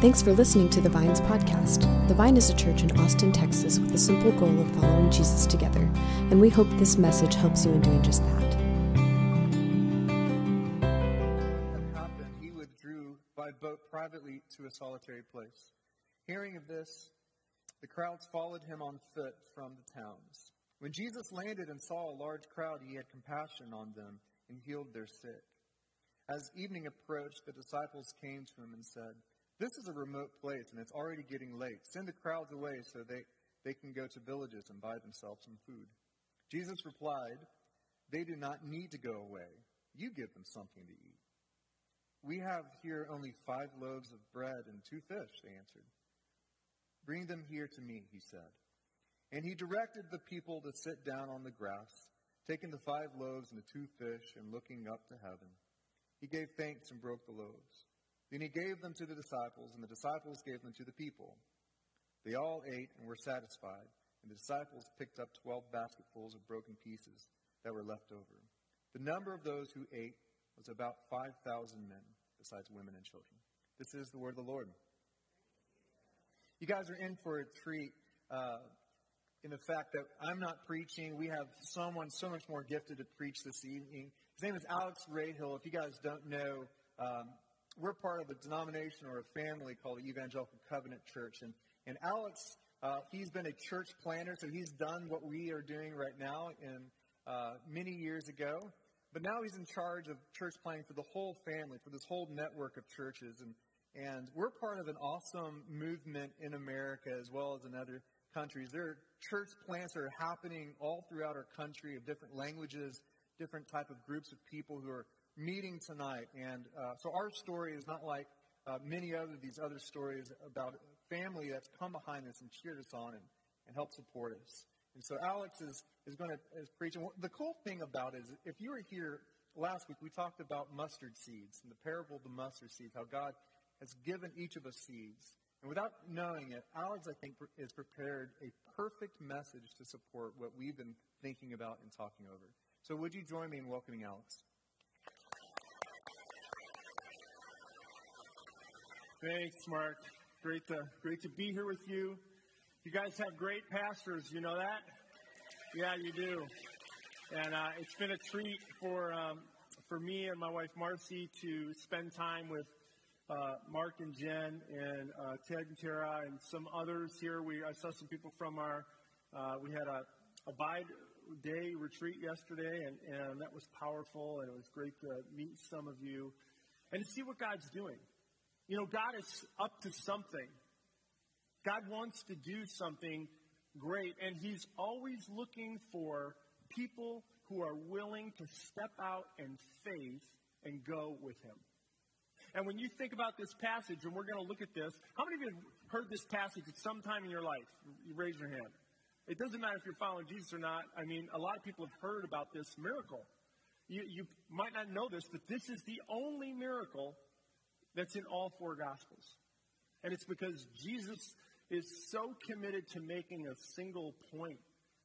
Thanks for listening to the Vines podcast. The Vine is a church in Austin, Texas, with the simple goal of following Jesus together, and we hope this message helps you in doing just that. happened, he withdrew by boat privately to a solitary place. Hearing of this, the crowds followed him on foot from the towns. When Jesus landed and saw a large crowd, he had compassion on them and healed their sick. As evening approached, the disciples came to him and said, This is a remote place, and it's already getting late. Send the crowds away so they, they can go to villages and buy themselves some food. Jesus replied, They do not need to go away. You give them something to eat. We have here only five loaves of bread and two fish, they answered. Bring them here to me, he said. And he directed the people to sit down on the grass, taking the five loaves and the two fish, and looking up to heaven. He gave thanks and broke the loaves. Then he gave them to the disciples, and the disciples gave them to the people. They all ate and were satisfied, and the disciples picked up twelve basketfuls of broken pieces that were left over. The number of those who ate was about 5,000 men, besides women and children. This is the word of the Lord. You guys are in for a treat uh, in the fact that I'm not preaching. We have someone so much more gifted to preach this evening. His name is Alex Rahill. If you guys don't know, um, we're part of a denomination or a family called the Evangelical Covenant Church. And, and Alex, uh, he's been a church planter, so he's done what we are doing right now in uh, many years ago. But now he's in charge of church planting for the whole family, for this whole network of churches. And, and we're part of an awesome movement in America as well as in other countries. There are church plants that are happening all throughout our country of different languages, different type of groups of people who are meeting tonight. And uh, so our story is not like uh, many other these other stories about family that's come behind us and cheered us on and, and helped support us. And so Alex is, is going to is preach. And the cool thing about it is if you were here last week, we talked about mustard seeds and the parable of the mustard seeds, how God has given each of us seeds. And without knowing it, Alex, I think, is prepared a perfect message to support what we've been thinking about and talking over. So would you join me in welcoming Alex? Thanks, Mark. Great to great to be here with you. You guys have great pastors, you know that? Yeah, you do. And uh, it's been a treat for um, for me and my wife Marcy to spend time with uh, Mark and Jen and uh, Ted and Tara and some others here. We I saw some people from our uh, we had a abide day retreat yesterday, and, and that was powerful, and it was great to meet some of you and to see what God's doing. You know, God is up to something. God wants to do something great, and He's always looking for people who are willing to step out in faith and go with Him. And when you think about this passage, and we're going to look at this, how many of you have heard this passage at some time in your life? You raise your hand. It doesn't matter if you're following Jesus or not. I mean, a lot of people have heard about this miracle. You, you might not know this, but this is the only miracle that's in all four Gospels. And it's because Jesus is so committed to making a single point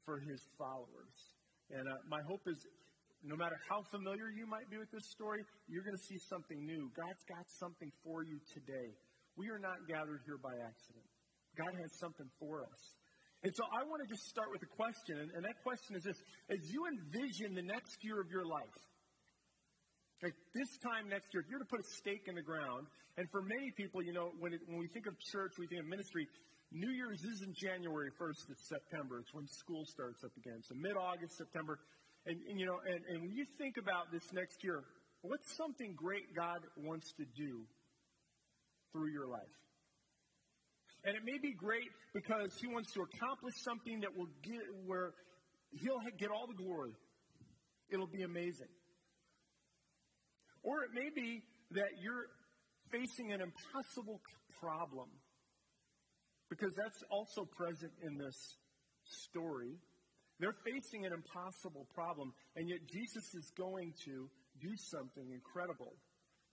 for his followers. And uh, my hope is no matter how familiar you might be with this story, you're going to see something new. God's got something for you today. We are not gathered here by accident. God has something for us. And so I want to just start with a question, and, and that question is this As you envision the next year of your life, like this time next year, if you're to put a stake in the ground, and for many people, you know, when, it, when we think of church, we think of ministry, New Year's isn't January 1st, it's September. It's when school starts up again. So mid August, September. And, and, you know, and, and when you think about this next year, what's something great God wants to do through your life? And it may be great because He wants to accomplish something that will get where He'll get all the glory. It'll be amazing. Or it may be that you're facing an impossible problem because that's also present in this story. They're facing an impossible problem, and yet Jesus is going to do something incredible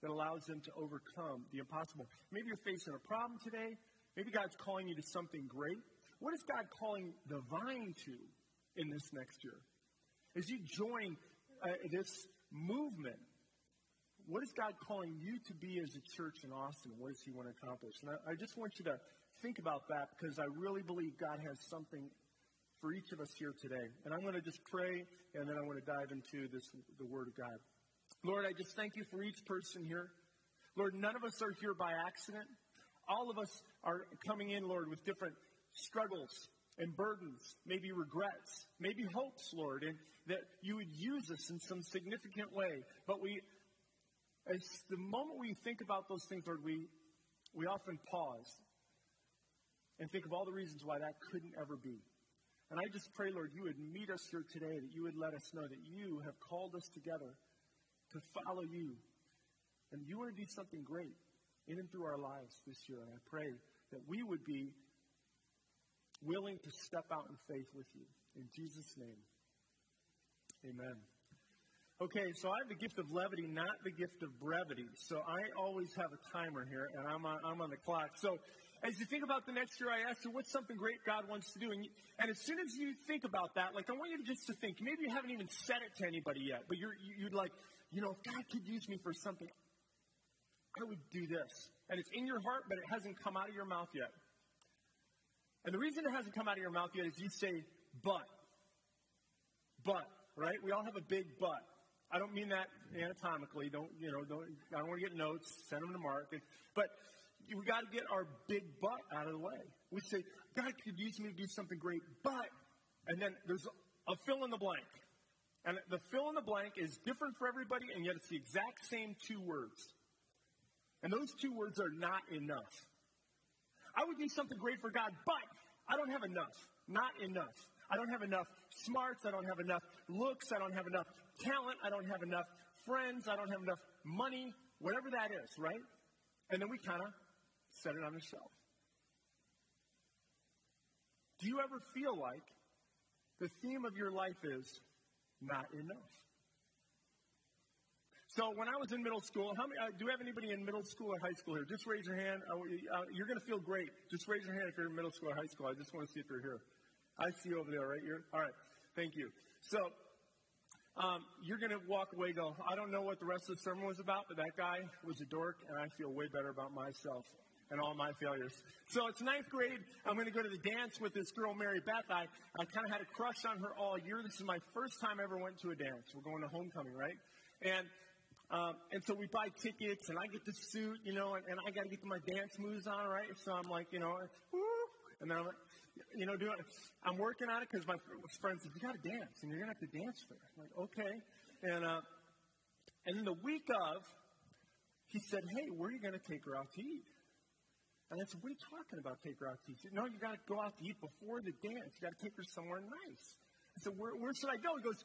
that allows them to overcome the impossible. Maybe you're facing a problem today. Maybe God's calling you to something great. What is God calling the vine to in this next year? As you join uh, this movement what is God calling you to be as a church in Austin? What does He want to accomplish? And I, I just want you to think about that because I really believe God has something for each of us here today. And I'm going to just pray, and then I want to dive into this, the Word of God. Lord, I just thank you for each person here. Lord, none of us are here by accident. All of us are coming in, Lord, with different struggles and burdens, maybe regrets, maybe hopes, Lord, and that you would use us in some significant way. But we, as the moment we think about those things, Lord, we, we often pause and think of all the reasons why that couldn't ever be. And I just pray, Lord, you would meet us here today, that you would let us know that you have called us together to follow you. And you want to do something great in and through our lives this year. And I pray that we would be willing to step out in faith with you. In Jesus' name, amen. Okay, so I have the gift of levity, not the gift of brevity. So I always have a timer here, and I'm on, I'm on the clock. So as you think about the next year, I asked you, what's something great God wants to do? And, you, and as soon as you think about that, like, I want you to just to think, maybe you haven't even said it to anybody yet, but you're, you'd like, you know, if God could use me for something, I would do this. And it's in your heart, but it hasn't come out of your mouth yet. And the reason it hasn't come out of your mouth yet is you say, but. But, right? We all have a big but. I don't mean that anatomically. Don't, you know, don't, I don't want to get notes. Send them to Mark. But we got to get our big butt out of the way. We say, God could use me to do something great, but, and then there's a fill in the blank. And the fill in the blank is different for everybody, and yet it's the exact same two words. And those two words are not enough. I would do something great for God, but I don't have enough. Not enough. I don't have enough smarts. I don't have enough looks. I don't have enough talent. I don't have enough friends. I don't have enough money. Whatever that is, right? And then we kind of set it on the shelf. Do you ever feel like the theme of your life is not enough? So when I was in middle school, how many, uh, do we have anybody in middle school or high school here? Just raise your hand. Uh, uh, you're going to feel great. Just raise your hand if you're in middle school or high school. I just want to see if you're here. I see you over there, right? You're, all right. Thank you. So um, you're going to walk away go, I don't know what the rest of the sermon was about, but that guy was a dork, and I feel way better about myself and all my failures. So it's ninth grade. I'm going to go to the dance with this girl, Mary Beth. I, I kind of had a crush on her all year. This is my first time I ever went to a dance. We're going to homecoming, right? And um, and so we buy tickets, and I get the suit, you know, and, and I got to get my dance moves on, right? So I'm like, you know, woo, and then I'm like, you know, doing, I'm working on it because my friend said, you got to dance, and you're going to have to dance for it. I'm like, okay. And, uh, and then the week of, he said, hey, where are you going to take her out to eat? And I said, what are you talking about, take her out to eat? He Said, no, you got to go out to eat before the dance. You got to take her somewhere nice. I said, where, where should I go? He goes,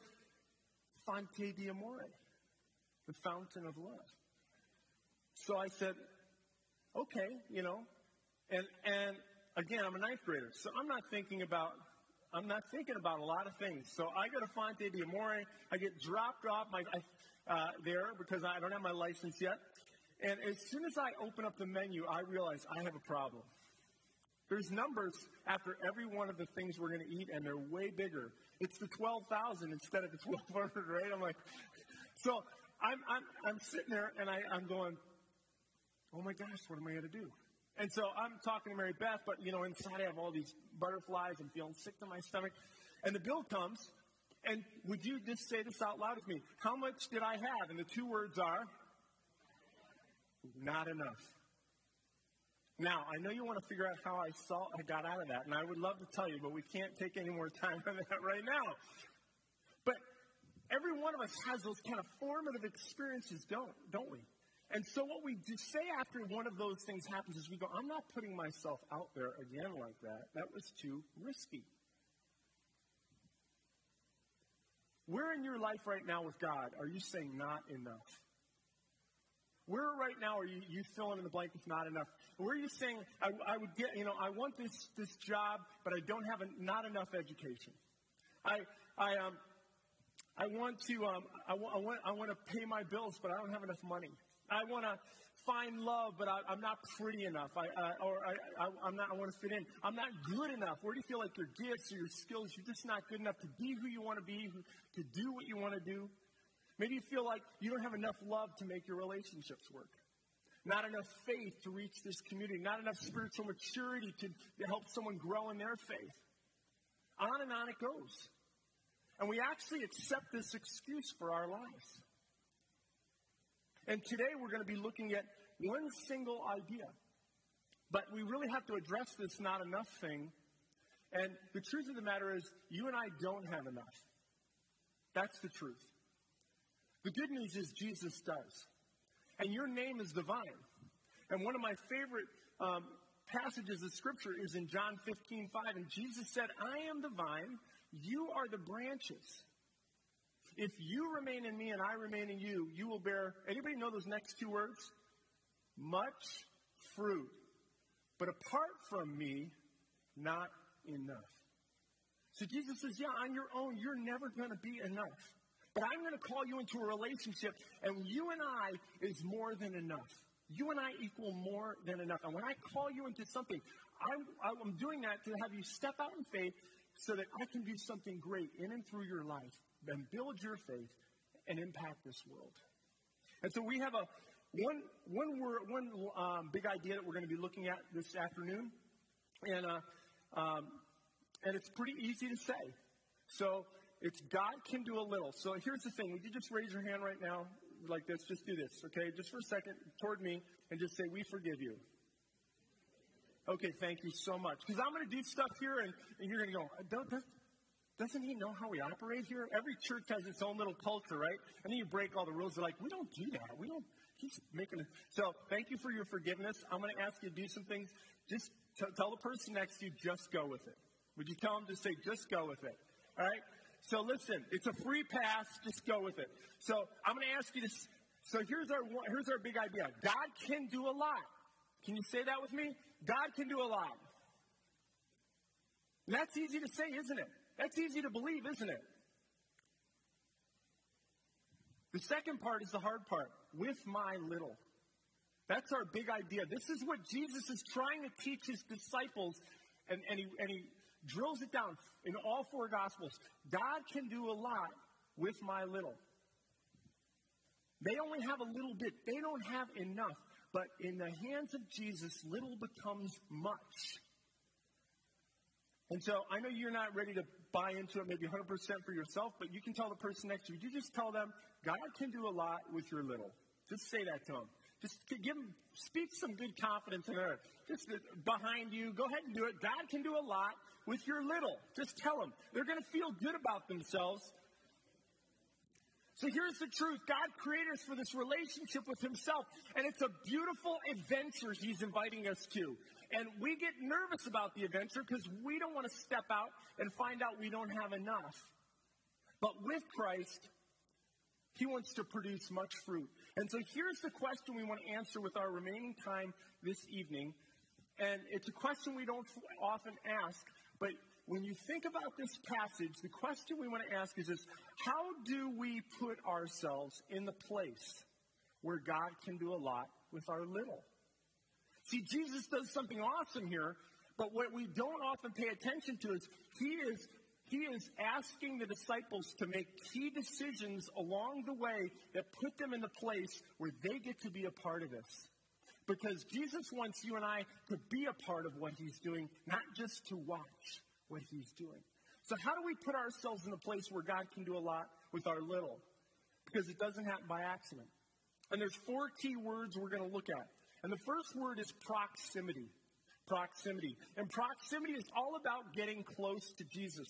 Fonte di Amore the fountain of love. So I said, okay, you know, and and again, I'm a ninth grader, so I'm not thinking about I'm not thinking about a lot of things. So I go to Fonte di Amore. I get dropped off my uh, there because I don't have my license yet. And as soon as I open up the menu, I realize I have a problem. There's numbers after every one of the things we're going to eat, and they're way bigger. It's the 12,000 instead of the 1,200, right? I'm like, so I'm, I'm, I'm sitting there and I, I'm going, oh my gosh, what am I going to do? And so I'm talking to Mary Beth, but you know, inside I have all these butterflies. I'm feeling sick to my stomach. And the bill comes, and would you just say this out loud with me? How much did I have? And the two words are not enough. Now, I know you want to figure out how I saw I got out of that, and I would love to tell you, but we can't take any more time on that right now. But Every one of us has those kind of formative experiences, don't, don't we? And so what we say after one of those things happens is we go, I'm not putting myself out there again like that. That was too risky. Where in your life right now with God are you saying not enough? Where right now are you, you filling in the blank with not enough? Where are you saying, I, I would get, you know, I want this, this job, but I don't have a, not enough education. I, I, um, I want to, um, I, w- I, want, I want to pay my bills, but I don't have enough money. I want to find love, but I, am not pretty enough. I, uh, or I, am not, I want to fit in. I'm not good enough. Where do you feel like your gifts or your skills, you're just not good enough to be who you want to be, to do what you want to do? Maybe you feel like you don't have enough love to make your relationships work. Not enough faith to reach this community. Not enough spiritual maturity to, to help someone grow in their faith. On and on it goes. And we actually accept this excuse for our lives. And today we're going to be looking at one single idea. But we really have to address this not enough thing. And the truth of the matter is, you and I don't have enough. That's the truth. The good news is Jesus does. And your name is the Vine. And one of my favorite um, passages of Scripture is in John 15, 5. And Jesus said, I am the vine, you are the branches. If you remain in me and I remain in you, you will bear, anybody know those next two words? Much fruit. But apart from me, not enough. So Jesus says, yeah, on your own, you're never going to be enough. But I'm going to call you into a relationship, and you and I is more than enough. You and I equal more than enough. And when I call you into something, I'm, I'm doing that to have you step out in faith so that I can do something great in and through your life and build your faith and impact this world. And so we have a one one word, one um, big idea that we're going to be looking at this afternoon, and uh, um, and it's pretty easy to say. So it's God can do a little. So here's the thing: would you just raise your hand right now, like this? Just do this, okay? Just for a second, toward me, and just say, "We forgive you." Okay, thank you so much. Because I'm going to do stuff here, and, and you're going to go, don't, doesn't he know how we operate here? Every church has its own little culture, right? And then you break all the rules. They're like, we don't do that. We don't. He's making it. So thank you for your forgiveness. I'm going to ask you to do some things. Just t- tell the person next to you, just go with it. Would you tell them to say, just go with it? All right? So listen, it's a free pass. Just go with it. So I'm going to ask you to. So here's our here's our big idea. God can do a lot. Can you say that with me? God can do a lot. That's easy to say, isn't it? That's easy to believe, isn't it? The second part is the hard part with my little. That's our big idea. This is what Jesus is trying to teach his disciples, and, and, he, and he drills it down in all four Gospels. God can do a lot with my little. They only have a little bit, they don't have enough. But in the hands of Jesus, little becomes much. And so I know you're not ready to buy into it maybe 100% for yourself, but you can tell the person next to you, you just tell them, God can do a lot with your little. Just say that to them. Just give them, speak some good confidence in her. Just uh, behind you, go ahead and do it. God can do a lot with your little. Just tell them. They're going to feel good about themselves. So here's the truth God created us for this relationship with Himself, and it's a beautiful adventure He's inviting us to. And we get nervous about the adventure because we don't want to step out and find out we don't have enough. But with Christ, He wants to produce much fruit. And so here's the question we want to answer with our remaining time this evening. And it's a question we don't often ask, but when you think about this passage, the question we want to ask is this How do we put ourselves in the place where God can do a lot with our little? See, Jesus does something awesome here, but what we don't often pay attention to is he is he is asking the disciples to make key decisions along the way that put them in the place where they get to be a part of this. Because Jesus wants you and I to be a part of what he's doing, not just to watch what he's doing. So, how do we put ourselves in a place where God can do a lot with our little? Because it doesn't happen by accident. And there's four key words we're going to look at. And the first word is proximity. Proximity. And proximity is all about getting close to Jesus.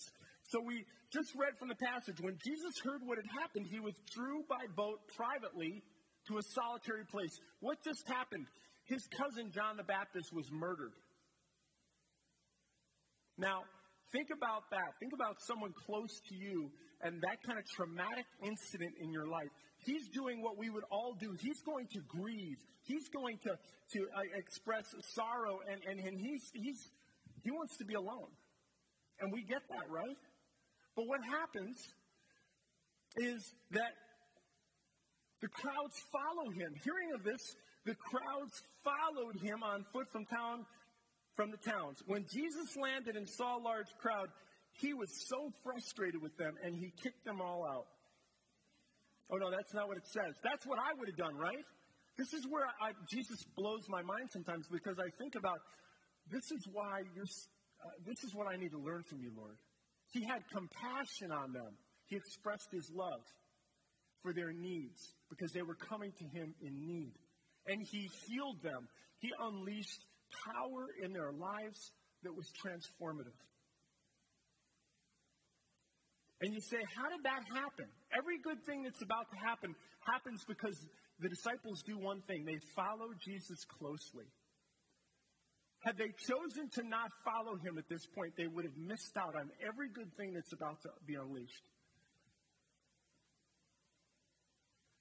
So we just read from the passage when Jesus heard what had happened, he withdrew by boat privately to a solitary place. What just happened? His cousin John the Baptist was murdered. Now, think about that. Think about someone close to you and that kind of traumatic incident in your life. He's doing what we would all do. He's going to grieve. He's going to, to uh, express sorrow, and, and, and he's, he's, he wants to be alone. And we get that, right? But what happens is that the crowds follow him. Hearing of this, the crowds followed him on foot from town from the towns. When Jesus landed and saw a large crowd, he was so frustrated with them and he kicked them all out. Oh, no, that's not what it says. That's what I would have done, right? This is where I, Jesus blows my mind sometimes because I think about this is why you're, uh, this is what I need to learn from you, Lord. He had compassion on them. He expressed his love for their needs because they were coming to him in need. And he healed them. He unleashed power in their lives that was transformative. And you say, how did that happen? Every good thing that's about to happen happens because the disciples do one thing they follow Jesus closely. Had they chosen to not follow him at this point, they would have missed out on every good thing that's about to be unleashed.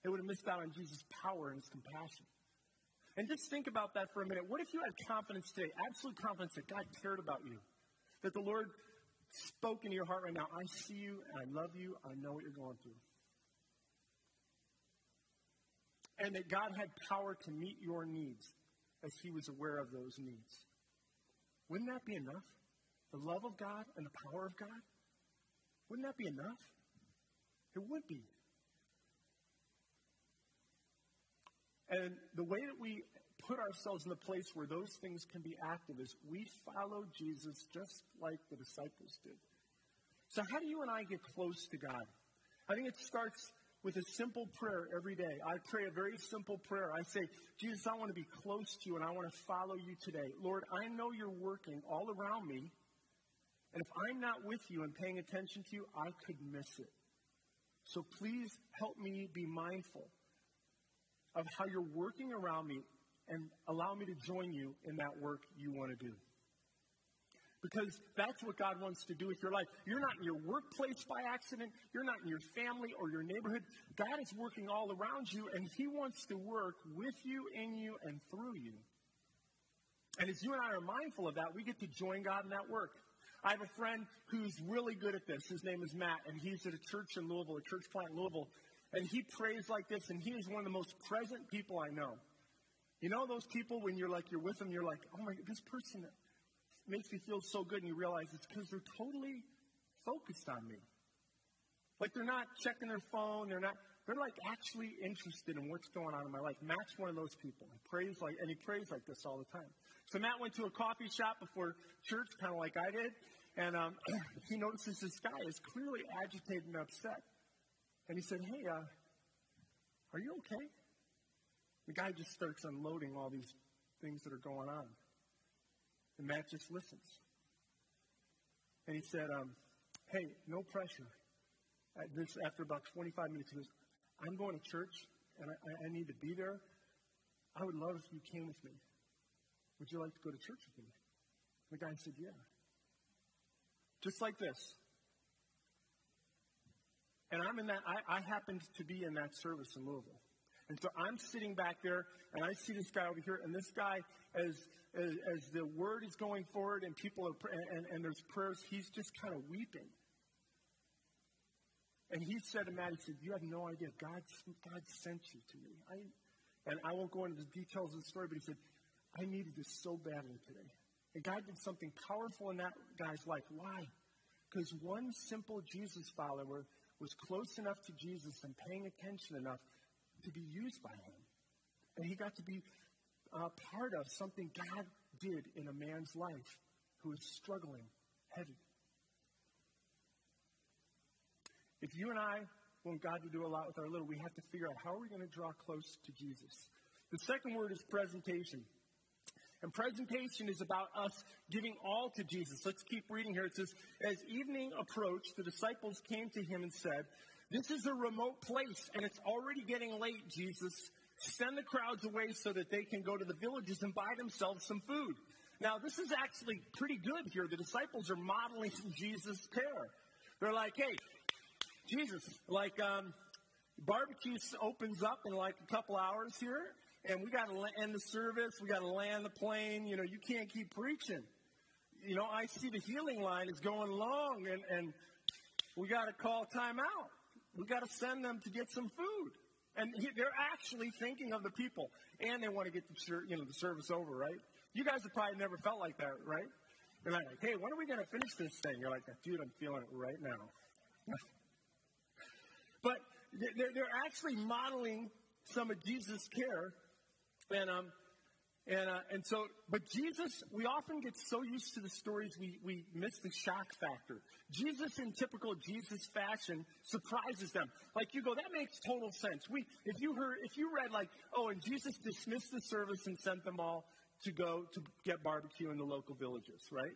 They would have missed out on Jesus' power and his compassion. And just think about that for a minute. What if you had confidence today, absolute confidence that God cared about you? That the Lord spoke into your heart right now I see you, I love you, I know what you're going through. And that God had power to meet your needs as he was aware of those needs. Wouldn't that be enough? The love of God and the power of God? Wouldn't that be enough? It would be. And the way that we put ourselves in the place where those things can be active is we follow Jesus just like the disciples did. So, how do you and I get close to God? I think it starts with a simple prayer every day. I pray a very simple prayer. I say, Jesus, I want to be close to you and I want to follow you today. Lord, I know you're working all around me. And if I'm not with you and paying attention to you, I could miss it. So please help me be mindful of how you're working around me and allow me to join you in that work you want to do. Because that's what God wants to do with your life. You're not in your workplace by accident. You're not in your family or your neighborhood. God is working all around you, and He wants to work with you, in you, and through you. And as you and I are mindful of that, we get to join God in that work. I have a friend who's really good at this. His name is Matt, and he's at a church in Louisville, a church plant in Louisville. And he prays like this, and he is one of the most present people I know. You know those people when you're like, you're with them, you're like, oh my, god, this person makes me feel so good, and you realize it's because they're totally focused on me. Like they're not checking their phone, they're not, they're like actually interested in what's going on in my life. Matt's one of those people. He prays like, and he prays like this all the time. So Matt went to a coffee shop before church, kind of like I did, and um, he notices this guy is clearly agitated and upset. And he said, Hey, uh, are you okay? The guy just starts unloading all these things that are going on. And Matt just listens. And he said, um, Hey, no pressure. At this, after about 25 minutes, he goes, I'm going to church and I, I need to be there. I would love if you came with me. Would you like to go to church with me? The guy said, Yeah. Just like this. And I'm in that, I, I happened to be in that service in Louisville. And so I'm sitting back there, and I see this guy over here, and this guy, as, as, as the word is going forward and people are, and, and there's prayers, he's just kind of weeping. And he said to Matt, he said, You have no idea. God, God sent you to me. I, and I won't go into the details of the story, but he said, I needed this so badly today. And God did something powerful in that guy's life. Why? Because one simple Jesus follower was close enough to Jesus and paying attention enough to be used by him. And he got to be a part of something God did in a man's life who is struggling heavy. If you and I want God to do a lot with our little, we have to figure out how are we going to draw close to Jesus. The second word is presentation. And presentation is about us giving all to Jesus. Let's keep reading here. It says, As evening approached, the disciples came to him and said, This is a remote place, and it's already getting late, Jesus. Send the crowds away so that they can go to the villages and buy themselves some food. Now, this is actually pretty good here. The disciples are modeling Jesus' care. They're like, Hey, Jesus, like, um, barbecue opens up in like a couple hours here and we got to end the service. We got to land the plane. You know, you can't keep preaching. You know, I see the healing line is going long, and, and we got to call time out. We got to send them to get some food. And he, they're actually thinking of the people, and they want to get the you know the service over, right? You guys have probably never felt like that, right? They're like, hey, when are we going to finish this thing? You're like, dude, I'm feeling it right now. but they're, they're actually modeling some of Jesus' care. And, um, and, uh, and so, but Jesus, we often get so used to the stories we, we miss the shock factor. Jesus, in typical Jesus fashion, surprises them. Like you go, that makes total sense. We, if you heard, if you read like, oh, and Jesus dismissed the service and sent them all to go to get barbecue in the local villages, right?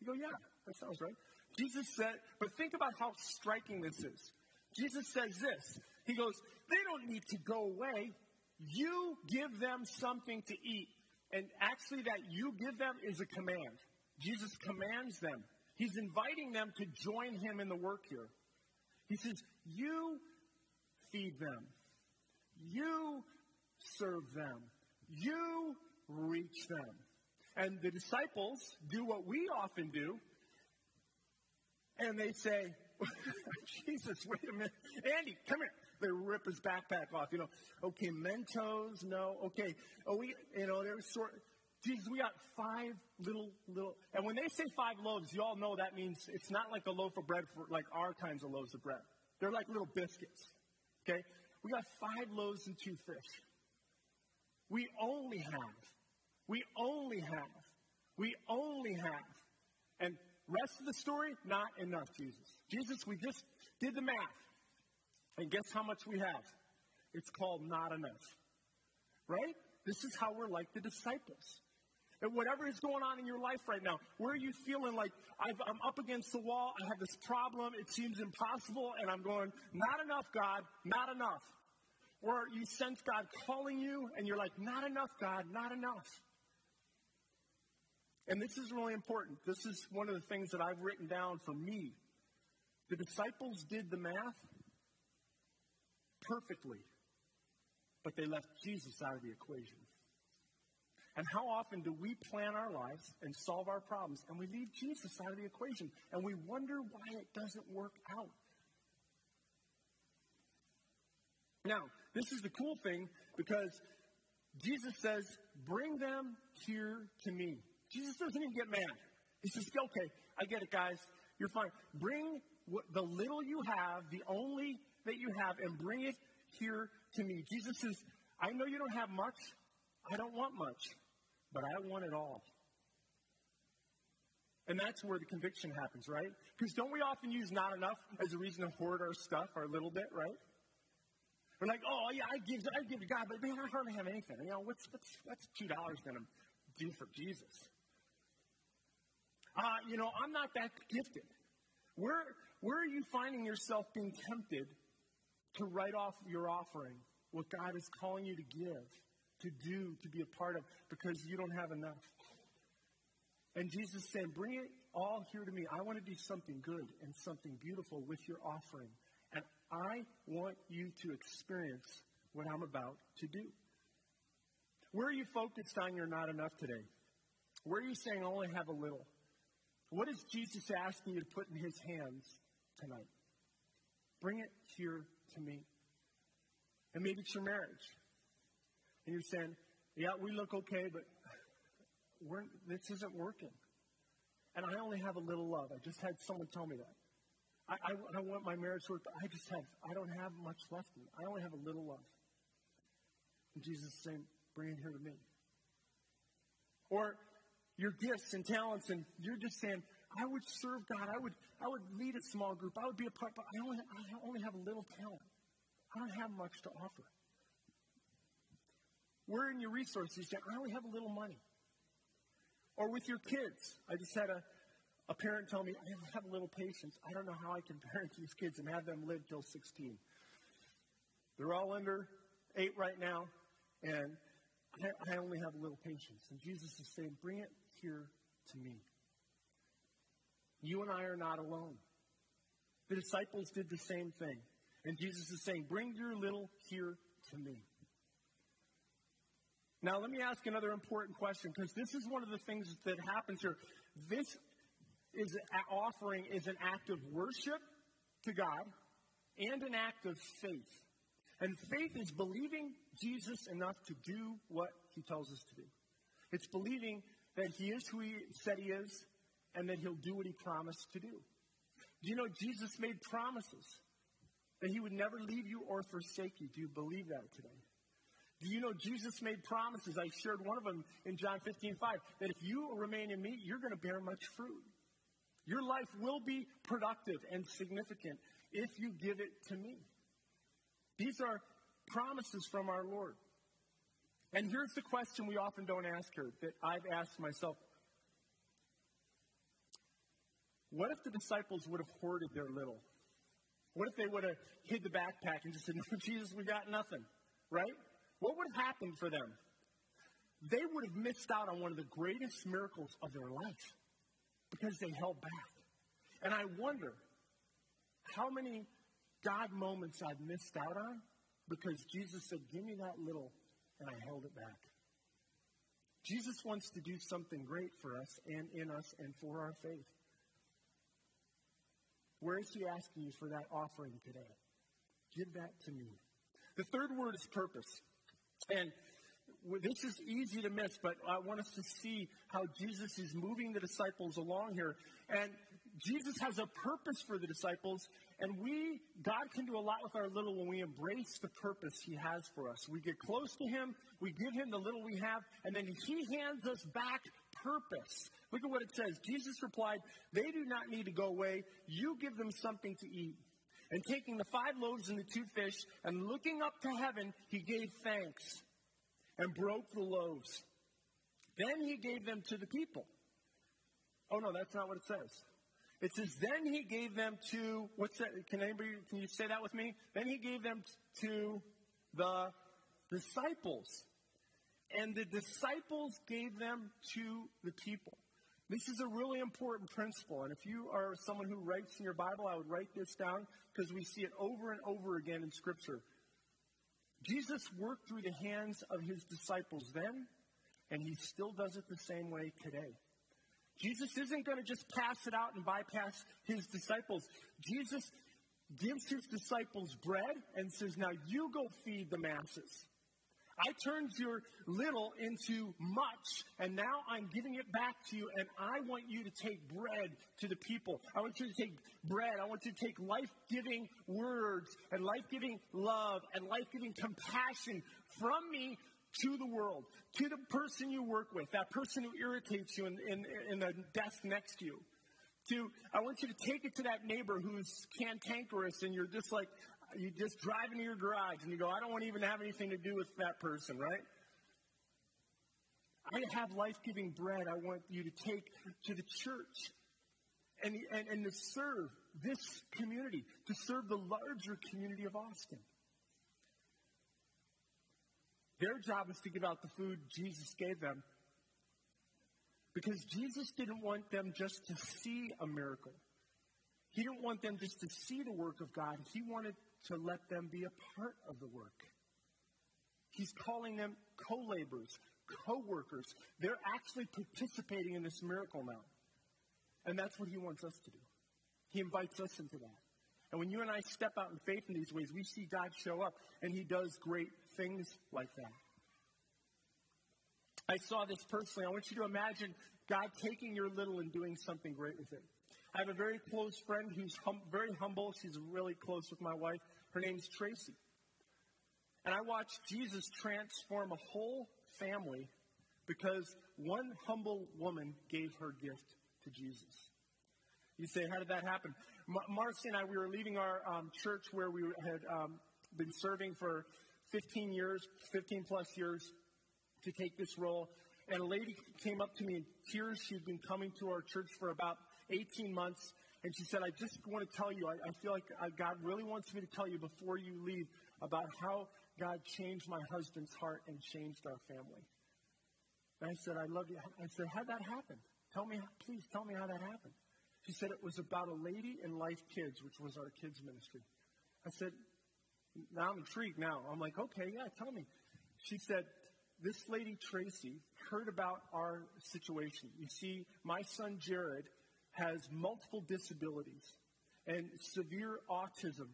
You go, yeah, that sounds right. Jesus said, but think about how striking this is. Jesus says this. He goes, they don't need to go away. You give them something to eat. And actually, that you give them is a command. Jesus commands them. He's inviting them to join him in the work here. He says, You feed them. You serve them. You reach them. And the disciples do what we often do, and they say, Jesus, wait a minute. Andy, come here. They rip his backpack off. You know, okay, Mentos, no. Okay, oh, we, you know, they're sort. Jesus, we got five little, little, and when they say five loaves, you all know that means it's not like a loaf of bread for like our kinds of loaves of bread. They're like little biscuits. Okay, we got five loaves and two fish. We only have, we only have, we only have, and rest of the story, not enough, Jesus. Jesus, we just did the math. And guess how much we have? It's called not enough. Right? This is how we're like the disciples. And whatever is going on in your life right now, where are you feeling like i am up against the wall, I have this problem, it seems impossible, and I'm going, not enough, God, not enough. Or you sense God calling you, and you're like, not enough, God, not enough. And this is really important. This is one of the things that I've written down for me. The disciples did the math perfectly, but they left Jesus out of the equation. And how often do we plan our lives and solve our problems and we leave Jesus out of the equation and we wonder why it doesn't work out? Now, this is the cool thing because Jesus says, Bring them here to me. Jesus doesn't even get mad. He says, Okay, I get it, guys. You're fine. Bring what, the little you have, the only that you have, and bring it here to me. Jesus says, I know you don't have much. I don't want much, but I want it all. And that's where the conviction happens, right? Because don't we often use not enough as a reason to hoard our stuff, our little bit, right? We're like, oh yeah, I give, I give to God, but man, I hardly have anything. You know, what's what's what's two dollars to do for Jesus? Uh, you know, I'm not that gifted. Where where are you finding yourself being tempted to write off your offering, what God is calling you to give, to do, to be a part of, because you don't have enough. And Jesus is saying, Bring it all here to me. I want to do something good and something beautiful with your offering. And I want you to experience what I'm about to do. Where are you focused on your not enough today? Where are you saying, I only have a little? What is Jesus asking you to put in his hands tonight? Bring it here to me. And maybe it's your marriage. And you're saying, yeah, we look okay, but this isn't working. And I only have a little love. I just had someone tell me that. I, I, I want my marriage to work, but I just have, I don't have much left in me. I only have a little love. And Jesus is saying, bring it here to me. Or your gifts and talents, and you're just saying, I would serve God. I would, I would lead a small group. I would be a part, but I only, I only have a little talent. I don't have much to offer. Where in your resources? You I only have a little money. Or with your kids. I just had a, a parent tell me, I have a little patience. I don't know how I can parent these kids and have them live till 16. They're all under eight right now, and I, I only have a little patience. And Jesus is saying, Bring it here to me. You and I are not alone. The disciples did the same thing. And Jesus is saying, Bring your little here to me. Now, let me ask another important question because this is one of the things that happens here. This is offering is an act of worship to God and an act of faith. And faith is believing Jesus enough to do what he tells us to do. It's believing that he is who he said he is and that he'll do what he promised to do. Do you know Jesus made promises that he would never leave you or forsake you. Do you believe that today? Do you know Jesus made promises? I shared one of them in John 15, 5, that if you remain in me, you're going to bear much fruit. Your life will be productive and significant if you give it to me. These are promises from our Lord. And here's the question we often don't ask her that I've asked myself What if the disciples would have hoarded their little? What if they would have hid the backpack and just said, No, Jesus, we got nothing, right? What would have happened for them? They would have missed out on one of the greatest miracles of their life because they held back. And I wonder how many God moments I've missed out on because Jesus said, Give me that little, and I held it back. Jesus wants to do something great for us and in us and for our faith. Where is He asking you for that offering today? Give that to me. The third word is purpose. And this is easy to miss, but I want us to see how Jesus is moving the disciples along here. And Jesus has a purpose for the disciples, and we, God can do a lot with our little when we embrace the purpose He has for us. We get close to Him, we give Him the little we have, and then He hands us back purpose. Look at what it says. Jesus replied, They do not need to go away. You give them something to eat. And taking the five loaves and the two fish, and looking up to heaven, He gave thanks and broke the loaves. Then He gave them to the people. Oh, no, that's not what it says. It says, then he gave them to, what's that? Can anybody, can you say that with me? Then he gave them to the disciples. And the disciples gave them to the people. This is a really important principle. And if you are someone who writes in your Bible, I would write this down because we see it over and over again in Scripture. Jesus worked through the hands of his disciples then, and he still does it the same way today. Jesus isn't going to just pass it out and bypass his disciples. Jesus gives his disciples bread and says, Now you go feed the masses. I turned your little into much, and now I'm giving it back to you, and I want you to take bread to the people. I want you to take bread. I want you to take life giving words and life giving love and life giving compassion from me to the world, to the person you work with, that person who irritates you in, in, in the desk next to you. To, I want you to take it to that neighbor who's cantankerous and you're just like, you just drive into your garage and you go, I don't want to even have anything to do with that person, right? I have life giving bread I want you to take to the church and, and, and to serve this community, to serve the larger community of Austin. Their job is to give out the food Jesus gave them. Because Jesus didn't want them just to see a miracle. He didn't want them just to see the work of God. He wanted to let them be a part of the work. He's calling them co laborers, co workers. They're actually participating in this miracle now. And that's what he wants us to do. He invites us into that. And when you and I step out in faith in these ways, we see God show up, and he does great things like that. I saw this personally. I want you to imagine God taking your little and doing something great with it. I have a very close friend who's hum- very humble. She's really close with my wife. Her name's Tracy. And I watched Jesus transform a whole family because one humble woman gave her gift to Jesus. You say, how did that happen? Marcy and I, we were leaving our um, church where we had um, been serving for 15 years, 15 plus years, to take this role. And a lady came up to me in tears. She'd been coming to our church for about 18 months. And she said, I just want to tell you, I, I feel like uh, God really wants me to tell you before you leave about how God changed my husband's heart and changed our family. And I said, I love you. I said, how'd that happen? Tell me, please tell me how that happened. She said it was about a lady in Life Kids, which was our kids ministry. I said, now I'm intrigued now. I'm like, okay, yeah, tell me. She said, this lady, Tracy, heard about our situation. You see, my son, Jared, has multiple disabilities and severe autism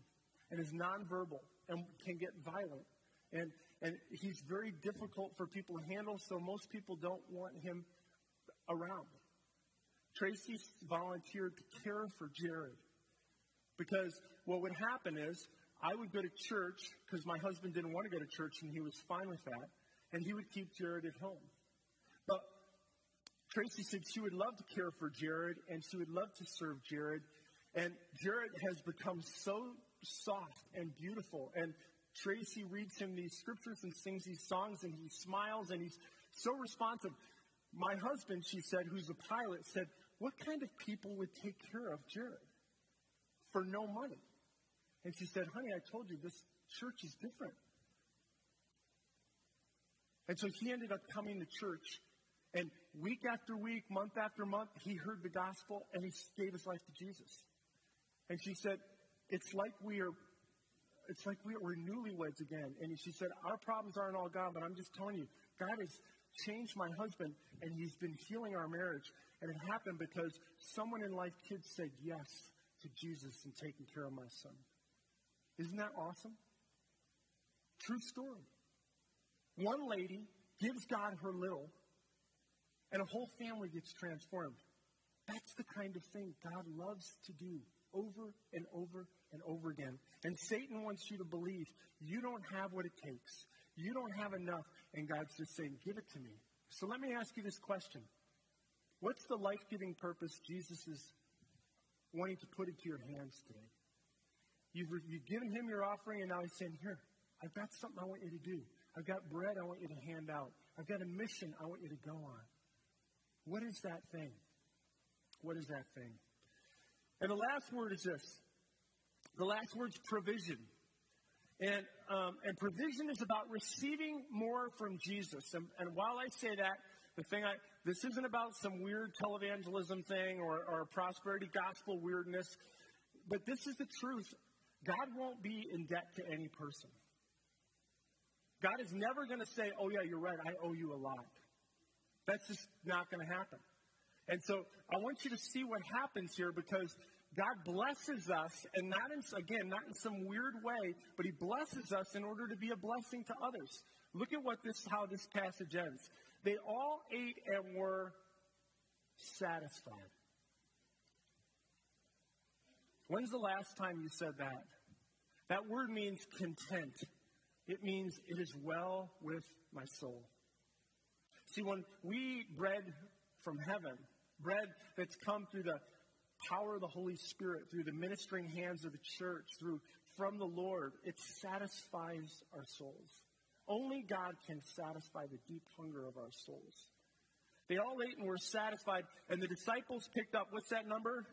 and is nonverbal and can get violent. And, and he's very difficult for people to handle, so most people don't want him around. Tracy volunteered to care for Jared because what would happen is I would go to church because my husband didn't want to go to church and he was fine with that. And he would keep Jared at home. Tracy said she would love to care for Jared and she would love to serve Jared. And Jared has become so soft and beautiful. And Tracy reads him these scriptures and sings these songs and he smiles and he's so responsive. My husband, she said, who's a pilot, said, What kind of people would take care of Jared for no money? And she said, Honey, I told you this church is different. And so he ended up coming to church. And week after week, month after month, he heard the gospel and he gave his life to Jesus. And she said, It's like we are. It's like we are newlyweds again. And she said, Our problems aren't all gone, but I'm just telling you, God has changed my husband, and he's been healing our marriage. And it happened because someone in Life Kids said yes to Jesus and taking care of my son. Isn't that awesome? True story. One lady gives God her little, and a whole family gets transformed. That's the kind of thing God loves to do over and over and over again. And Satan wants you to believe you don't have what it takes. You don't have enough. And God's just saying, Give it to me. So let me ask you this question What's the life giving purpose Jesus is wanting to put into your hands today? You've, you've given him your offering, and now he's saying, Here, I've got something I want you to do. I've got bread I want you to hand out. I've got a mission I want you to go on. What is that thing? What is that thing? And the last word is this. The last word's provision. And, um, and provision is about receiving more from Jesus. And, and while I say that, the thing I, this isn't about some weird televangelism thing or, or prosperity gospel weirdness, but this is the truth. God won't be in debt to any person. God is never going to say, oh, yeah, you're right, I owe you a lot. That's just not going to happen. And so I want you to see what happens here because God blesses us, and not in, again, not in some weird way, but He blesses us in order to be a blessing to others. Look at what this, how this passage ends. They all ate and were satisfied. When's the last time you said that? That word means content. It means it is well with my soul. See, when we eat bread from heaven, bread that's come through the power of the Holy Spirit, through the ministering hands of the church, through from the Lord, it satisfies our souls. Only God can satisfy the deep hunger of our souls. They all ate and were satisfied, and the disciples picked up, what's that number?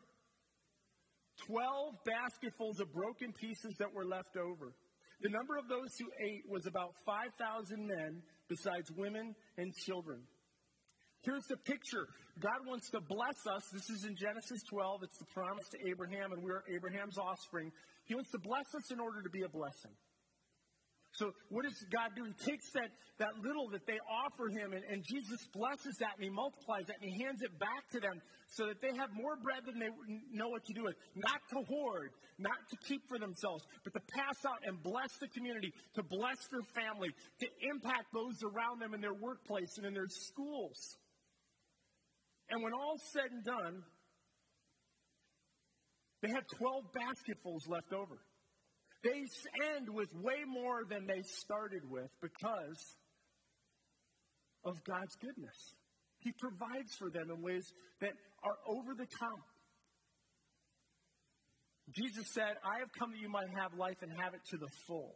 Twelve basketfuls of broken pieces that were left over. The number of those who ate was about 5,000 men, besides women and children. Here's the picture. God wants to bless us. This is in Genesis 12. It's the promise to Abraham, and we're Abraham's offspring. He wants to bless us in order to be a blessing. So what does God do? He takes that, that little that they offer him, and, and Jesus blesses that, and he multiplies that, and he hands it back to them so that they have more bread than they know what to do with. Not to hoard, not to keep for themselves, but to pass out and bless the community, to bless their family, to impact those around them in their workplace and in their schools. And when all's said and done, they had 12 basketfuls left over. They end with way more than they started with because of God's goodness. He provides for them in ways that are over the top. Jesus said, I have come that you might have life and have it to the full.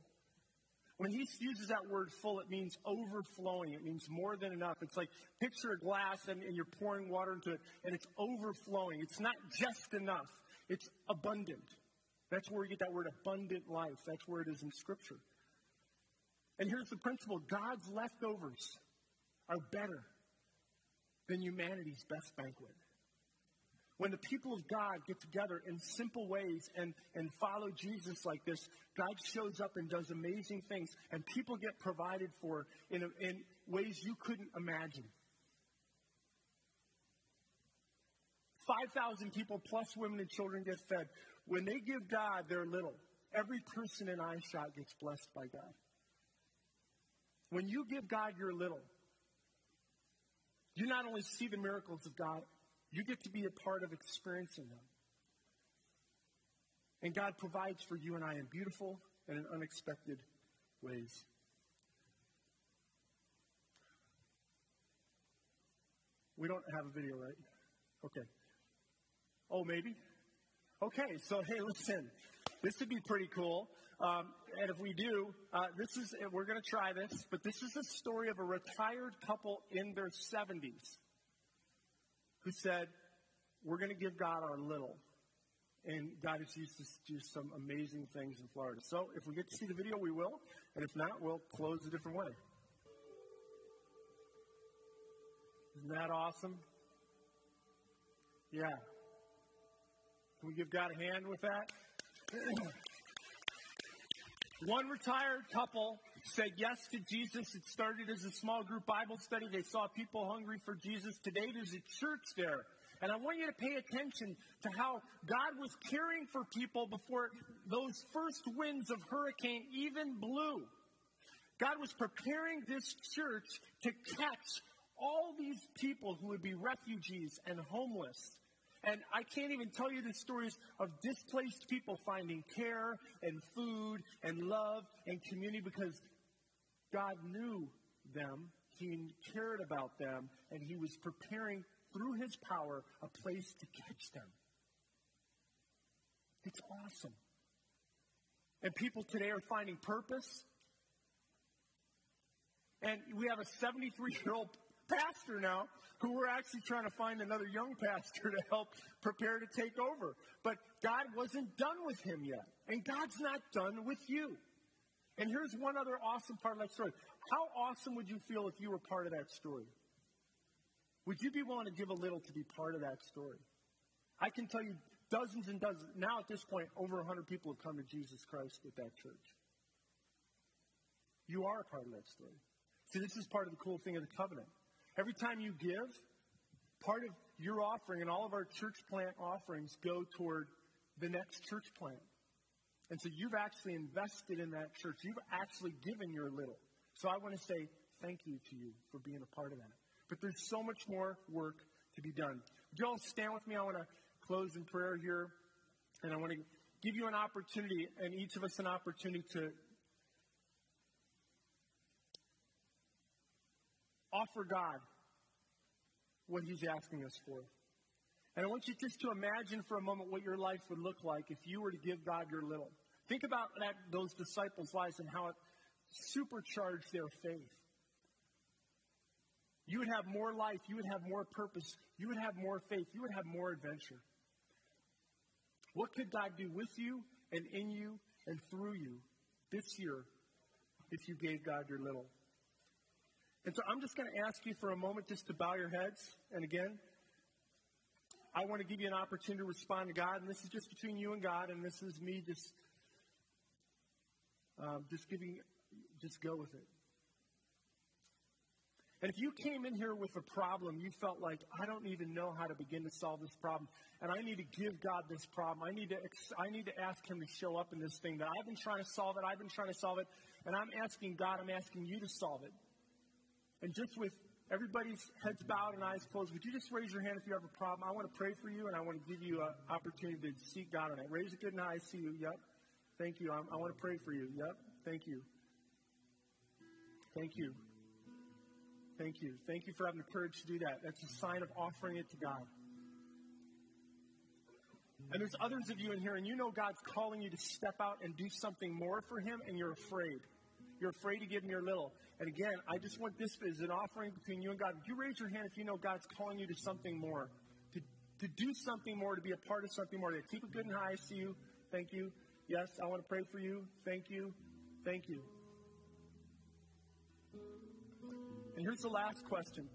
When he uses that word full, it means overflowing. It means more than enough. It's like picture a glass and, and, you're pouring water into it and it's overflowing. It's not just enough, it's abundant. That's where you get that word abundant life. That's where it is in Scripture. And here's the principle God's leftovers are better than humanity's best banquet. When the people of God get together in simple ways and, and follow Jesus like this, God shows up and does amazing things, and people get provided for in, in ways you couldn't imagine. 5,000 people plus women and children get fed. When they give God their little, every person in eyeshot gets blessed by God. When you give God your little, you not only see the miracles of God, you get to be a part of experiencing them. And God provides for you and I in beautiful and in unexpected ways. We don't have a video, right? Okay. Oh, maybe? Okay, so hey, listen, this would be pretty cool. Um, and if we do, uh, this is we're going to try this, but this is a story of a retired couple in their 70s who said, "We're going to give God our little." And God has used to do some amazing things in Florida. So if we get to see the video, we will. And if not, we'll close a different way. Isn't that awesome? Yeah. Can we give God a hand with that? One retired couple said yes to Jesus. It started as a small group Bible study. They saw people hungry for Jesus. Today there's a church there. And I want you to pay attention to how God was caring for people before those first winds of hurricane even blew. God was preparing this church to catch all these people who would be refugees and homeless. And I can't even tell you the stories of displaced people finding care and food and love and community because God knew them, He cared about them, and He was preparing through His power a place to catch them. It's awesome. And people today are finding purpose. And we have a 73 year old pastor now who we're actually trying to find another young pastor to help prepare to take over. But God wasn't done with him yet. And God's not done with you. And here's one other awesome part of that story. How awesome would you feel if you were part of that story? Would you be willing to give a little to be part of that story? I can tell you dozens and dozens. Now, at this point, over 100 people have come to Jesus Christ at that church. You are a part of that story. See, this is part of the cool thing of the covenant. Every time you give, part of your offering and all of our church plant offerings go toward the next church plant. And so you've actually invested in that church. You've actually given your little. So I want to say thank you to you for being a part of that. But there's so much more work to be done. Would you all stand with me? I want to close in prayer here. And I want to give you an opportunity, and each of us an opportunity to offer God what He's asking us for. And I want you just to imagine for a moment what your life would look like if you were to give God your little. Think about that, those disciples' lives and how it supercharged their faith. You would have more life. You would have more purpose. You would have more faith. You would have more adventure. What could God do with you and in you and through you this year if you gave God your little? And so I'm just going to ask you for a moment just to bow your heads. And again, I want to give you an opportunity to respond to God. And this is just between you and God. And this is me just, um, just giving, just go with it. And if you came in here with a problem, you felt like, I don't even know how to begin to solve this problem, and I need to give God this problem. I need to, I need to ask Him to show up in this thing that I've been trying to solve it, I've been trying to solve it, and I'm asking God, I'm asking you to solve it. And just with everybody's heads bowed and eyes closed, would you just raise your hand if you have a problem? I want to pray for you, and I want to give you an opportunity to seek God on it. Raise it good and I see you. Yep. Thank you. I'm, I want to pray for you. Yep. Thank you. Thank you. Thank you. Thank you for having the courage to do that. That's a sign of offering it to God. And there's others of you in here, and you know God's calling you to step out and do something more for Him, and you're afraid. You're afraid to give Him your little. And again, I just want this as an offering between you and God. Would you raise your hand if you know God's calling you to something more? To, to do something more, to be a part of something more. To keep it good and high. I see you. Thank you. Yes, I want to pray for you. Thank you. Thank you. And here's the last question.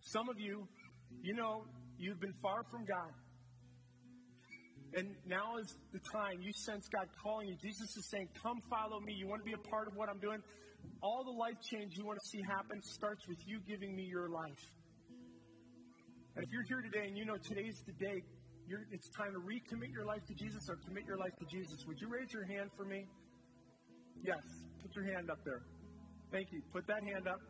Some of you, you know, you've been far from God. And now is the time you sense God calling you. Jesus is saying, Come follow me. You want to be a part of what I'm doing? All the life change you want to see happen starts with you giving me your life. And if you're here today and you know today's the day, it's time to recommit your life to Jesus or commit your life to Jesus, would you raise your hand for me? Yes. Put your hand up there. Thank you. Put that hand up.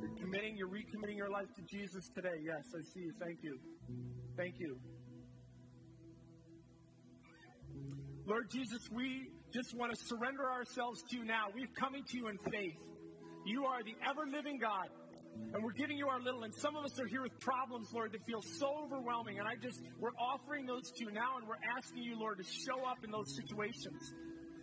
You're committing, you're recommitting your life to Jesus today. Yes, I see you. Thank you. Thank you. Lord Jesus, we just want to surrender ourselves to you now. We're coming to you in faith. You are the ever living God. And we're giving you our little, and some of us are here with problems, Lord, that feel so overwhelming. And I just, we're offering those to you now, and we're asking you, Lord, to show up in those situations.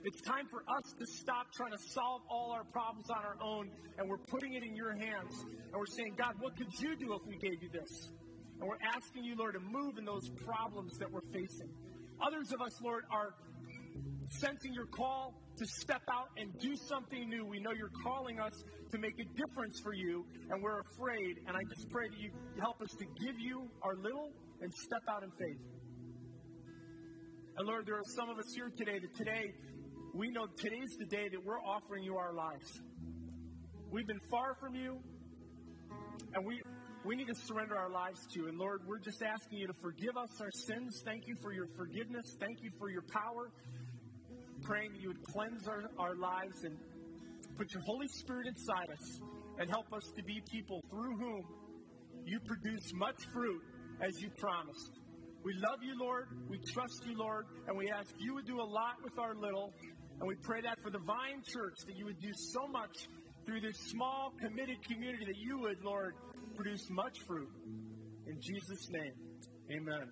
It's time for us to stop trying to solve all our problems on our own, and we're putting it in your hands. And we're saying, God, what could you do if we gave you this? And we're asking you, Lord, to move in those problems that we're facing. Others of us, Lord, are sensing your call to step out and do something new. We know you're calling us to make a difference for you, and we're afraid. And I just pray that you help us to give you our little and step out in faith. And Lord, there are some of us here today that today we know today's the day that we're offering you our lives. We've been far from you, and we we need to surrender our lives to you. And Lord, we're just asking you to forgive us our sins. Thank you for your forgiveness. Thank you for your power. Praying that you would cleanse our, our lives and put your Holy Spirit inside us and help us to be people through whom you produce much fruit as you promised. We love you, Lord. We trust you, Lord. And we ask you would do a lot with our little. And we pray that for the Vine Church, that you would do so much through this small, committed community, that you would, Lord, produce much fruit. In Jesus' name, amen.